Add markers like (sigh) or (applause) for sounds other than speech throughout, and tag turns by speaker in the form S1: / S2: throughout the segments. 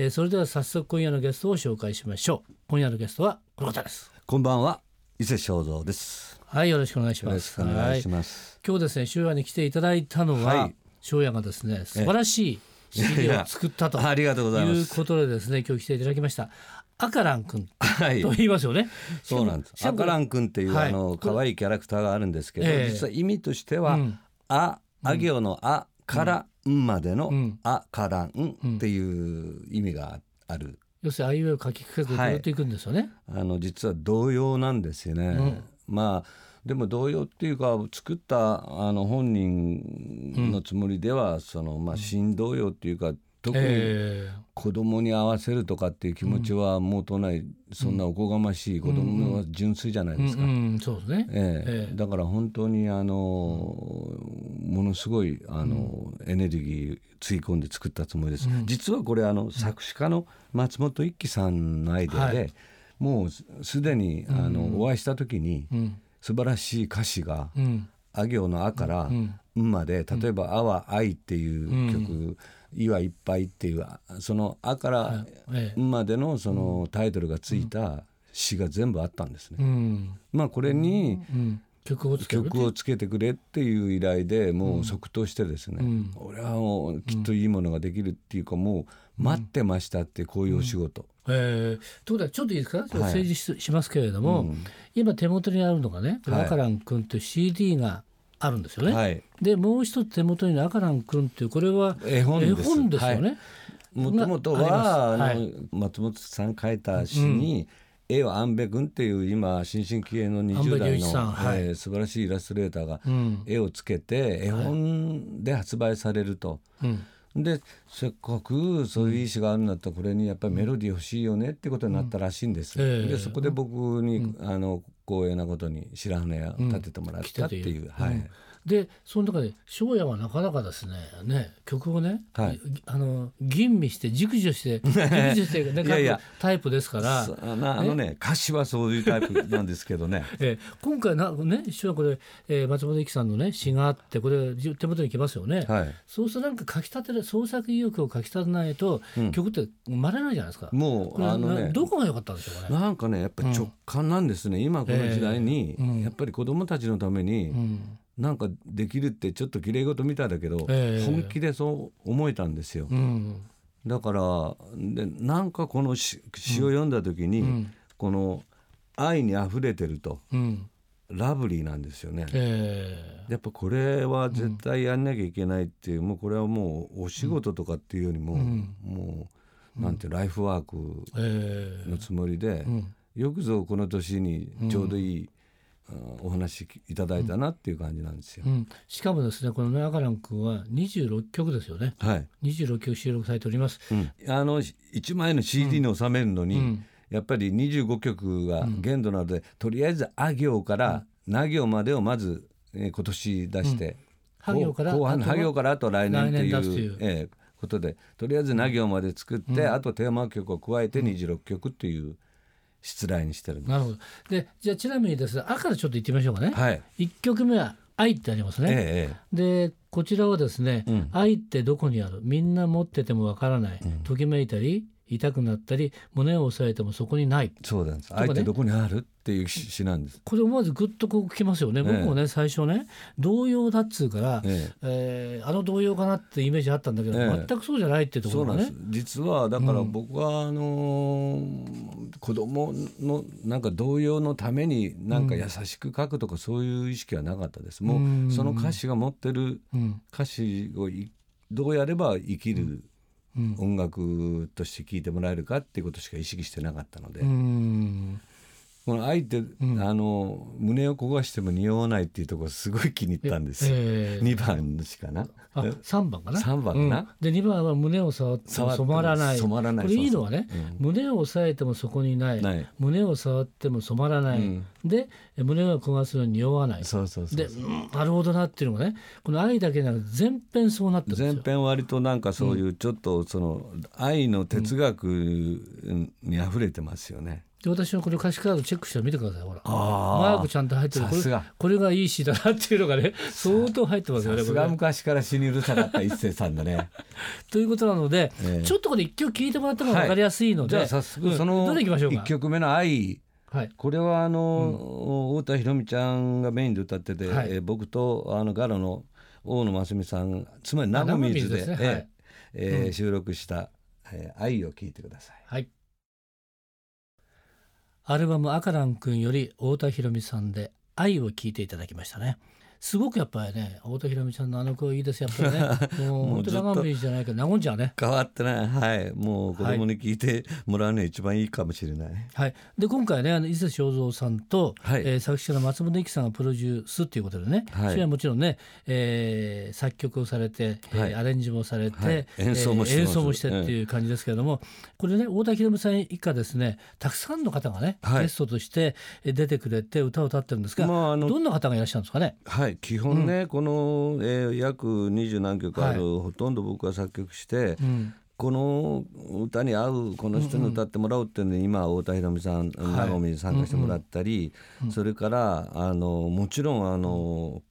S1: えーそれでは早速今夜のゲストを紹介しましょう。今夜のゲストはこの方です。
S2: こんばんは。伊勢正蔵です。
S1: はいよろしくお願いし
S2: よろし
S1: ます
S2: くお願いし
S1: は
S2: ます。
S1: 今日ですね塩屋に来ていただいたのは、
S2: はい。
S1: 塩屋がですね素晴らしい CD を作ったと (laughs)
S2: ありがとうございます。
S1: いうことでですね今日来ていただきました。アカラン君。
S2: はい。
S1: と。言いますよね。
S2: そうなんです。
S1: しかも
S2: アカラン君っていう、
S1: はい
S2: あの可愛いキャラクターがあるんですけど、
S1: ええ。
S2: 実は意味としては、
S1: うん。
S2: ああ行のあからんまでの、
S1: うん
S2: あからんっていう意味がある。
S1: 要するにあいうえを書きかけて
S2: はい
S1: ずっといくんですよね。
S2: あの実は童謡なんですよね。まあでも童謡っていうか作ったあの本人のつもりでは、そのまあ新童謡っていうか特に
S1: え
S2: 子供に合わせるとかっていう気持ちはもうとない、そんなおこがましい子供は純粋じゃない
S1: え
S2: ですか。だから本当にあの、ものすごいあの、エネルギーつぎ込んで作ったつもりです、実はこれあの作詞家の松本一樹さんのアイデアで、
S1: はい。
S2: もうすすでにあの、お会いした時に、
S1: うん。
S2: 素晴らしい歌詞が
S1: うん「
S2: あ行の「あ」から「ん」まで例えば「あ」は「愛」っていう曲「い」はいっぱいっていうその「あ」からまでのそのタイトルがついた詩が全部あったんですね。
S1: えうん。
S2: まあこれに
S1: うん。曲をつける
S2: 曲をつけてくれっていう依頼でもう即答してですね、
S1: ん。
S2: 俺はもうきっといいものができるっていうかもう待ってましたってこういうお仕事、
S1: ええ。ということはちょっといいですか、
S2: はい。
S1: 整理ししますけれども、今手元にあるのがね、これ
S2: はい
S1: アカラン君という CD があるんですよね。
S2: はい。
S1: でもう一つ手元にアカラン君っていうこれは
S2: 絵本です。
S1: よね。
S2: もともと
S1: が
S2: はあ
S1: あり
S2: の松本さん書いた詩に、絵を安部君っていう今新進気鋭の20代の、
S1: はい。
S2: えー素晴らしいイラストレーターが
S1: うん。
S2: 絵をつけて絵本で発売されると。
S1: うん。
S2: でせっかくそういういい詩があるんだったらこれにやっぱりメロディー欲しいよねってことになったらしいんです、
S1: うん。ええ。
S2: でそこで僕に、あの光栄なことに白羽を立ててもらったっていう、
S1: うん
S2: はい、
S1: でその中で翔也はなかなかですねね曲をね、
S2: はい。
S1: あの吟味して熟女して熟女して、(laughs) ね、
S2: いや
S1: タイプですから。
S2: そあのね歌詞はそういうタイプなんですけどね。(laughs)
S1: えー今回なね一緒はこれ、えー松本一樹さんのね詩があってこれじ手元に来ますよね、
S2: はい。
S1: そうするとなんか書き立てる創作意欲を書き立てないと、曲って生まれないじゃないですか。
S2: もうあのね。
S1: などこが良かったんでしょうかね。
S2: なんかねやっぱり直感なんですね、今この時代に、
S1: ええうん。
S2: やっぱり子供たちのために、
S1: うん
S2: なんかできるってちょっと綺麗事みたいだけど、
S1: ええ。
S2: 本気でそう思えたんですよ、
S1: うん。
S2: だからでなんかこの詩詩を読んだ時に、
S1: ん。
S2: この愛にあふれてると
S1: うん。
S2: ラブリーなんですよね。
S1: え
S2: やっぱこれは絶対やんなきゃいけないっていう、もうこれはもうお仕事とかっていうよりも、もうなんていうライフワークのつもりで、
S1: ん。
S2: よくぞこの年にちょうどいい、あお話いただいたなっていう感じなんですよ。
S1: うん、しかもですねこのねアカラン君は26曲ですよね。
S2: はい、
S1: 26曲収録されております、
S2: うん。あの1枚の CD に収めるのに、やっぱり25曲が限度なので、とりあえず「あ行」から「な行」までをまず、えー今年出して、
S1: は行から
S2: 後半
S1: あとは
S2: は行からあと来年っていう
S1: 来年出すという。
S2: えーことでとりあえず「な行」まで作って、あとテーマ曲を加えて26曲っていう失礼にしてる。
S1: なるほど。でじゃあちなみにですね「あ」からちょっと言ってみましょうかね、
S2: はい。
S1: 1曲目は「愛」ってありますね、
S2: ええ
S1: でこちらはですね、愛ってどこにある？みんな持っててもわからない、ときめいたり痛くなったり胸を押さえてもそこにない。
S2: そうなんです。
S1: かね。
S2: 愛ってどこにあるっていう詩詩なんです。
S1: これ思わずグッとこうきますよね、僕もね最初ね童謡だっつうから、
S2: え
S1: え。ーあの童謡かなってイメージあったんだけど、
S2: ええ。
S1: 全くそうじゃないっていうところがね。
S2: そうなんです。実はだから僕はあのー子供のなんか童謡のためになんか優しく書くとかそういう意識はなかったです。もうその歌詞が持ってる
S1: うん。
S2: 歌詞をいどうやれば生きる音楽として聴いてもらえるかっていうことしか意識してなかったので、
S1: うん
S2: この愛って、あの胸を焦がしても匂わないっていうところすごい気に入ったんですよ。
S1: ええ。
S2: 2番しかな。
S1: あ三番かな？
S2: 三番かな？
S1: うん。で二番は胸を触っても染まらない。
S2: 染まらない。
S1: これいいのはね
S2: そうそう。
S1: 胸を押さえてもそこにない。胸を触っても染まらない、
S2: うん。
S1: で胸が焦がすのに匂わない。
S2: そうそうそう
S1: で、うんなるほどなっていうのがねこの愛だけじゃなくて全編そうなってるんですよ。
S2: 前編割となんかそういうちょっとその愛の哲学に溢れてますよね。
S1: で私はこれ歌詞カードチェックしてみてくださいほら。
S2: あ
S1: マークちゃんと入ってる。これこれがいい詩だなっていうのがね相当入ってますよね
S2: さすが昔から死にうるさかった一星さんだね。(laughs)
S1: ということなので、
S2: ええ。
S1: ちょっとこれ一曲聴いてもらった方が分かりやすいので、
S2: じゃあ早速そ
S1: うん。
S2: の
S1: どれいきましょうか
S2: ？1曲目の愛。
S1: はい。
S2: これはあの、太田裕美ちゃんがメインで歌ってて、
S1: はい。
S2: えー僕とあのガロの大野真澄さんつまり生水で
S1: ね。はい。
S2: え収録した、えー愛を聴いてください。
S1: はい。アルバム「赤ラン君」より太田裕美さんで「愛」を聴いていただきましたね。すごくやっぱりね太田裕美さんのあの声いいですよやっぱりね。(laughs) もう本当長水じゃないけど和んじゃうね。
S2: 変わってない。はい。もう子供に聞いてもらうのが一番いいかもしれない。
S1: はい、で今回ねあの伊勢正三さんと、
S2: はい。
S1: えー作詞家の松本一樹さんがプロデュースということでね、
S2: はい。
S1: それはもちろんね、えー作曲をされて、えー
S2: はい
S1: アレンジもされて、
S2: はい。演奏もして
S1: えー演奏もしてっていう感じですけれども、これね太田裕美さん以下ですねたくさんの方がね、
S2: はい。
S1: ゲストとしてえー出てくれて歌を歌ってるんですが、
S2: まああの
S1: どんな方がいらっしゃるんですかね？
S2: はい基本ね、この、えー約二十何曲ある、
S1: は
S2: ほとんど僕が作曲して、
S1: うん。
S2: この歌に合うこの人に歌ってもらうっていうのに、今太田裕美さん
S1: はい。
S2: 長見に参加してもらったり、それからあのもちろんあの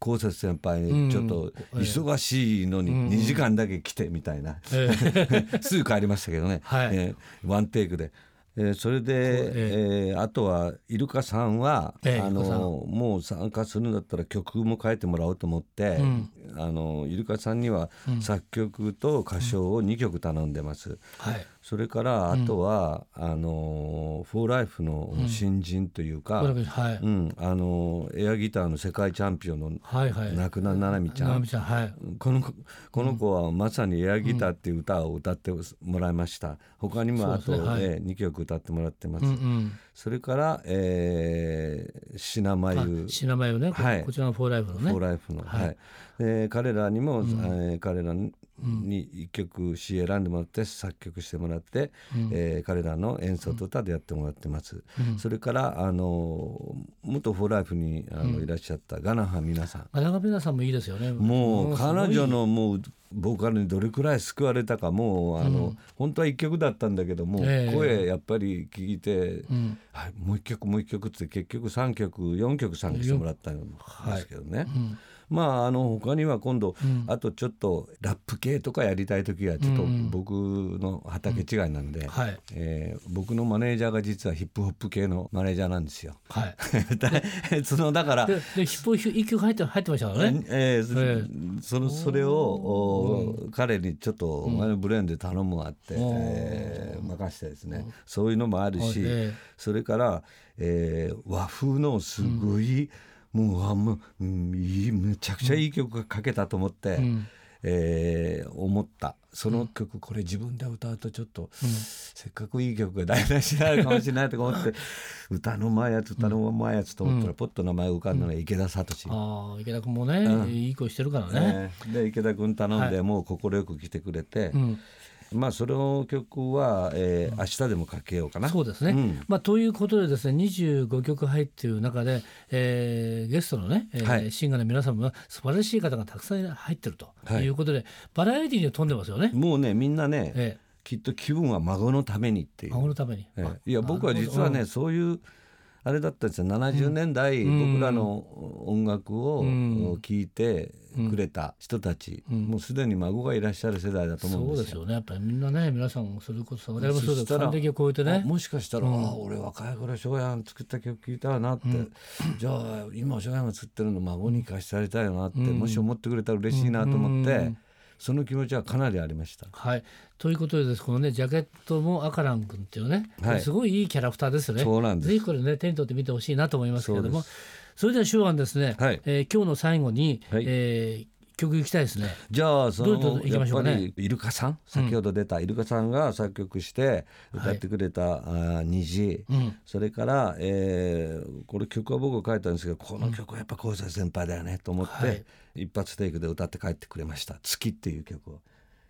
S2: 高節先輩にちょっと忙しいのに2時間だけ来てみたいな、
S1: えー
S2: すぐ帰りましたけどね、
S1: はい。
S2: えーワンテイクで。えーそれで、えーあとはイルカさんは、
S1: ええ
S2: あのもう参加するんだったら曲も書いてもらおうと思って、
S1: ん。
S2: あのイルカさんには作曲と歌唱を2曲頼んでます。
S1: はい
S2: それからあとは、あのフォーライフの新人というか、
S1: これはい、
S2: うん。あのエアギターの世界チャンピオンの
S1: はいはい。
S2: 中田七海ちゃん。
S1: 直美ちゃんはい。
S2: この子この子はまさにエアギターっていう歌を歌ってもらいました。他にもあと、
S1: ねはい。
S2: え2曲歌ってもらってます。
S1: うんうん。
S2: それから、えー、品
S1: あ
S2: 眉
S1: 品前をね、こ
S2: はい。
S1: こちらのフォーライフのね。
S2: フォーライフの、
S1: はい。
S2: はい。で彼らにも、えー彼らに一曲詩選んでもらって作曲してもらって、えー彼らの演奏と歌でやってもらってます、それからあの元フォーライフにあの、いらっしゃったガナハ皆さん。
S1: 荒川皆さんもいいですよね。
S2: もう彼女のもうボーカルにどれくらい救われたかもうあの、本当は一曲だったんだけども、
S1: ええ。
S2: 声やっぱり聞いて、
S1: ん。
S2: はい、もう一曲もう一曲って結局3曲4曲参加してもらったんですけどね、まああの他には今度、あとちょっとラップ系とかやりたい時はちょっと僕の畑違いなんで、
S1: はい。
S2: えー僕のマネージャーが実はヒップホップ系のマネージャーなんですよ。
S1: はい。(laughs)
S2: そのだから
S1: で、でヒップホップ一曲入って入ってましたからね。
S2: えー
S1: え
S2: そのそれをお彼にちょっとお前のブレーンで頼むわって、えー任してですね。そういうのもあるし、
S1: ええ
S2: それから、えー和風のすごい、もうあもううんいいめちゃくちゃいい曲が書けたと思って、えー思った。その曲これ自分で歌うとちょっと、せっかくいい曲が台無しになるかもしれないとか思って (laughs) 歌の前やつ歌の前やつと思ったら、ポッと名前浮かんだのが池田聡。
S1: ああ池田君もね、いい声してるからね。
S2: ねで池田君頼んで、もう快く来てくれて、
S1: ん
S2: まあその曲は、えー明日でもかけようかな。
S1: そうですね、
S2: ん。
S1: まあ、ということでですね25曲入っている中で、えーゲストのね、えー
S2: はい。
S1: シンガーの皆さんも素晴らしい方がたくさん入ってると
S2: はい。
S1: いうことで、バラエティーに富んでますよね、
S2: もうねみんなね、
S1: え
S2: きっと気分は孫のためにってい
S1: ー、
S2: う。
S1: 孫のために。
S2: え
S1: あ
S2: えいや僕は実はね、そういうあれだったんですよ。70年代、僕らの音楽を聴いてくれた人たち、もうすでに孫がいらっしゃる世代だと思うんでよ。
S1: そうですすよね。やっぱりみんなね皆さんそれこそ我々もそうです。超えて
S2: あ
S1: ね。
S2: もしかしたら、あ俺若い頃翔やん作った曲聴いたなって、じゃあ今翔やんが作ってるの孫に貸してやりたいなって、もし思ってくれたら嬉しいなと思って、その気持ちはかなりありました。
S1: はい、ということでです。このねジャケットもアカラン君っていうね、
S2: はい。
S1: すごいいいキャラクターですよね。
S2: そうなんです。
S1: ぜひこれね手に取って見てほしいなと思いますけれども。
S2: そ
S1: れでは手腕ですね、
S2: はい。
S1: えー今日の最後に、
S2: はい。
S1: えー曲行きたいですね。
S2: じゃあその
S1: どうぞ行き
S2: やっぱりイルカさん？先ほど出たイルカさんが作曲して歌ってくれた「あー虹」
S1: うん。
S2: それから、えーこれ曲は僕が書いたんですけどこの曲はやっぱ香西先輩だよねと思って、
S1: はい。
S2: 一発テイクで歌って帰ってくれました「月」っていう曲を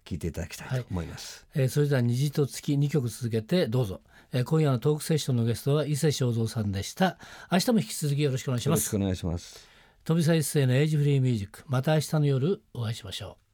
S2: 聴いていただきたいと思います。
S1: えーそれでは虹と月2曲続けてどうぞ、えー今夜のトークセッションのゲストは伊勢正蔵さんでした。明日も引き続きよろしくお願いします。
S2: よろしくお願いします。
S1: 飛び一世のエイジフリーミュージック。また明日の夜お会いしましょう。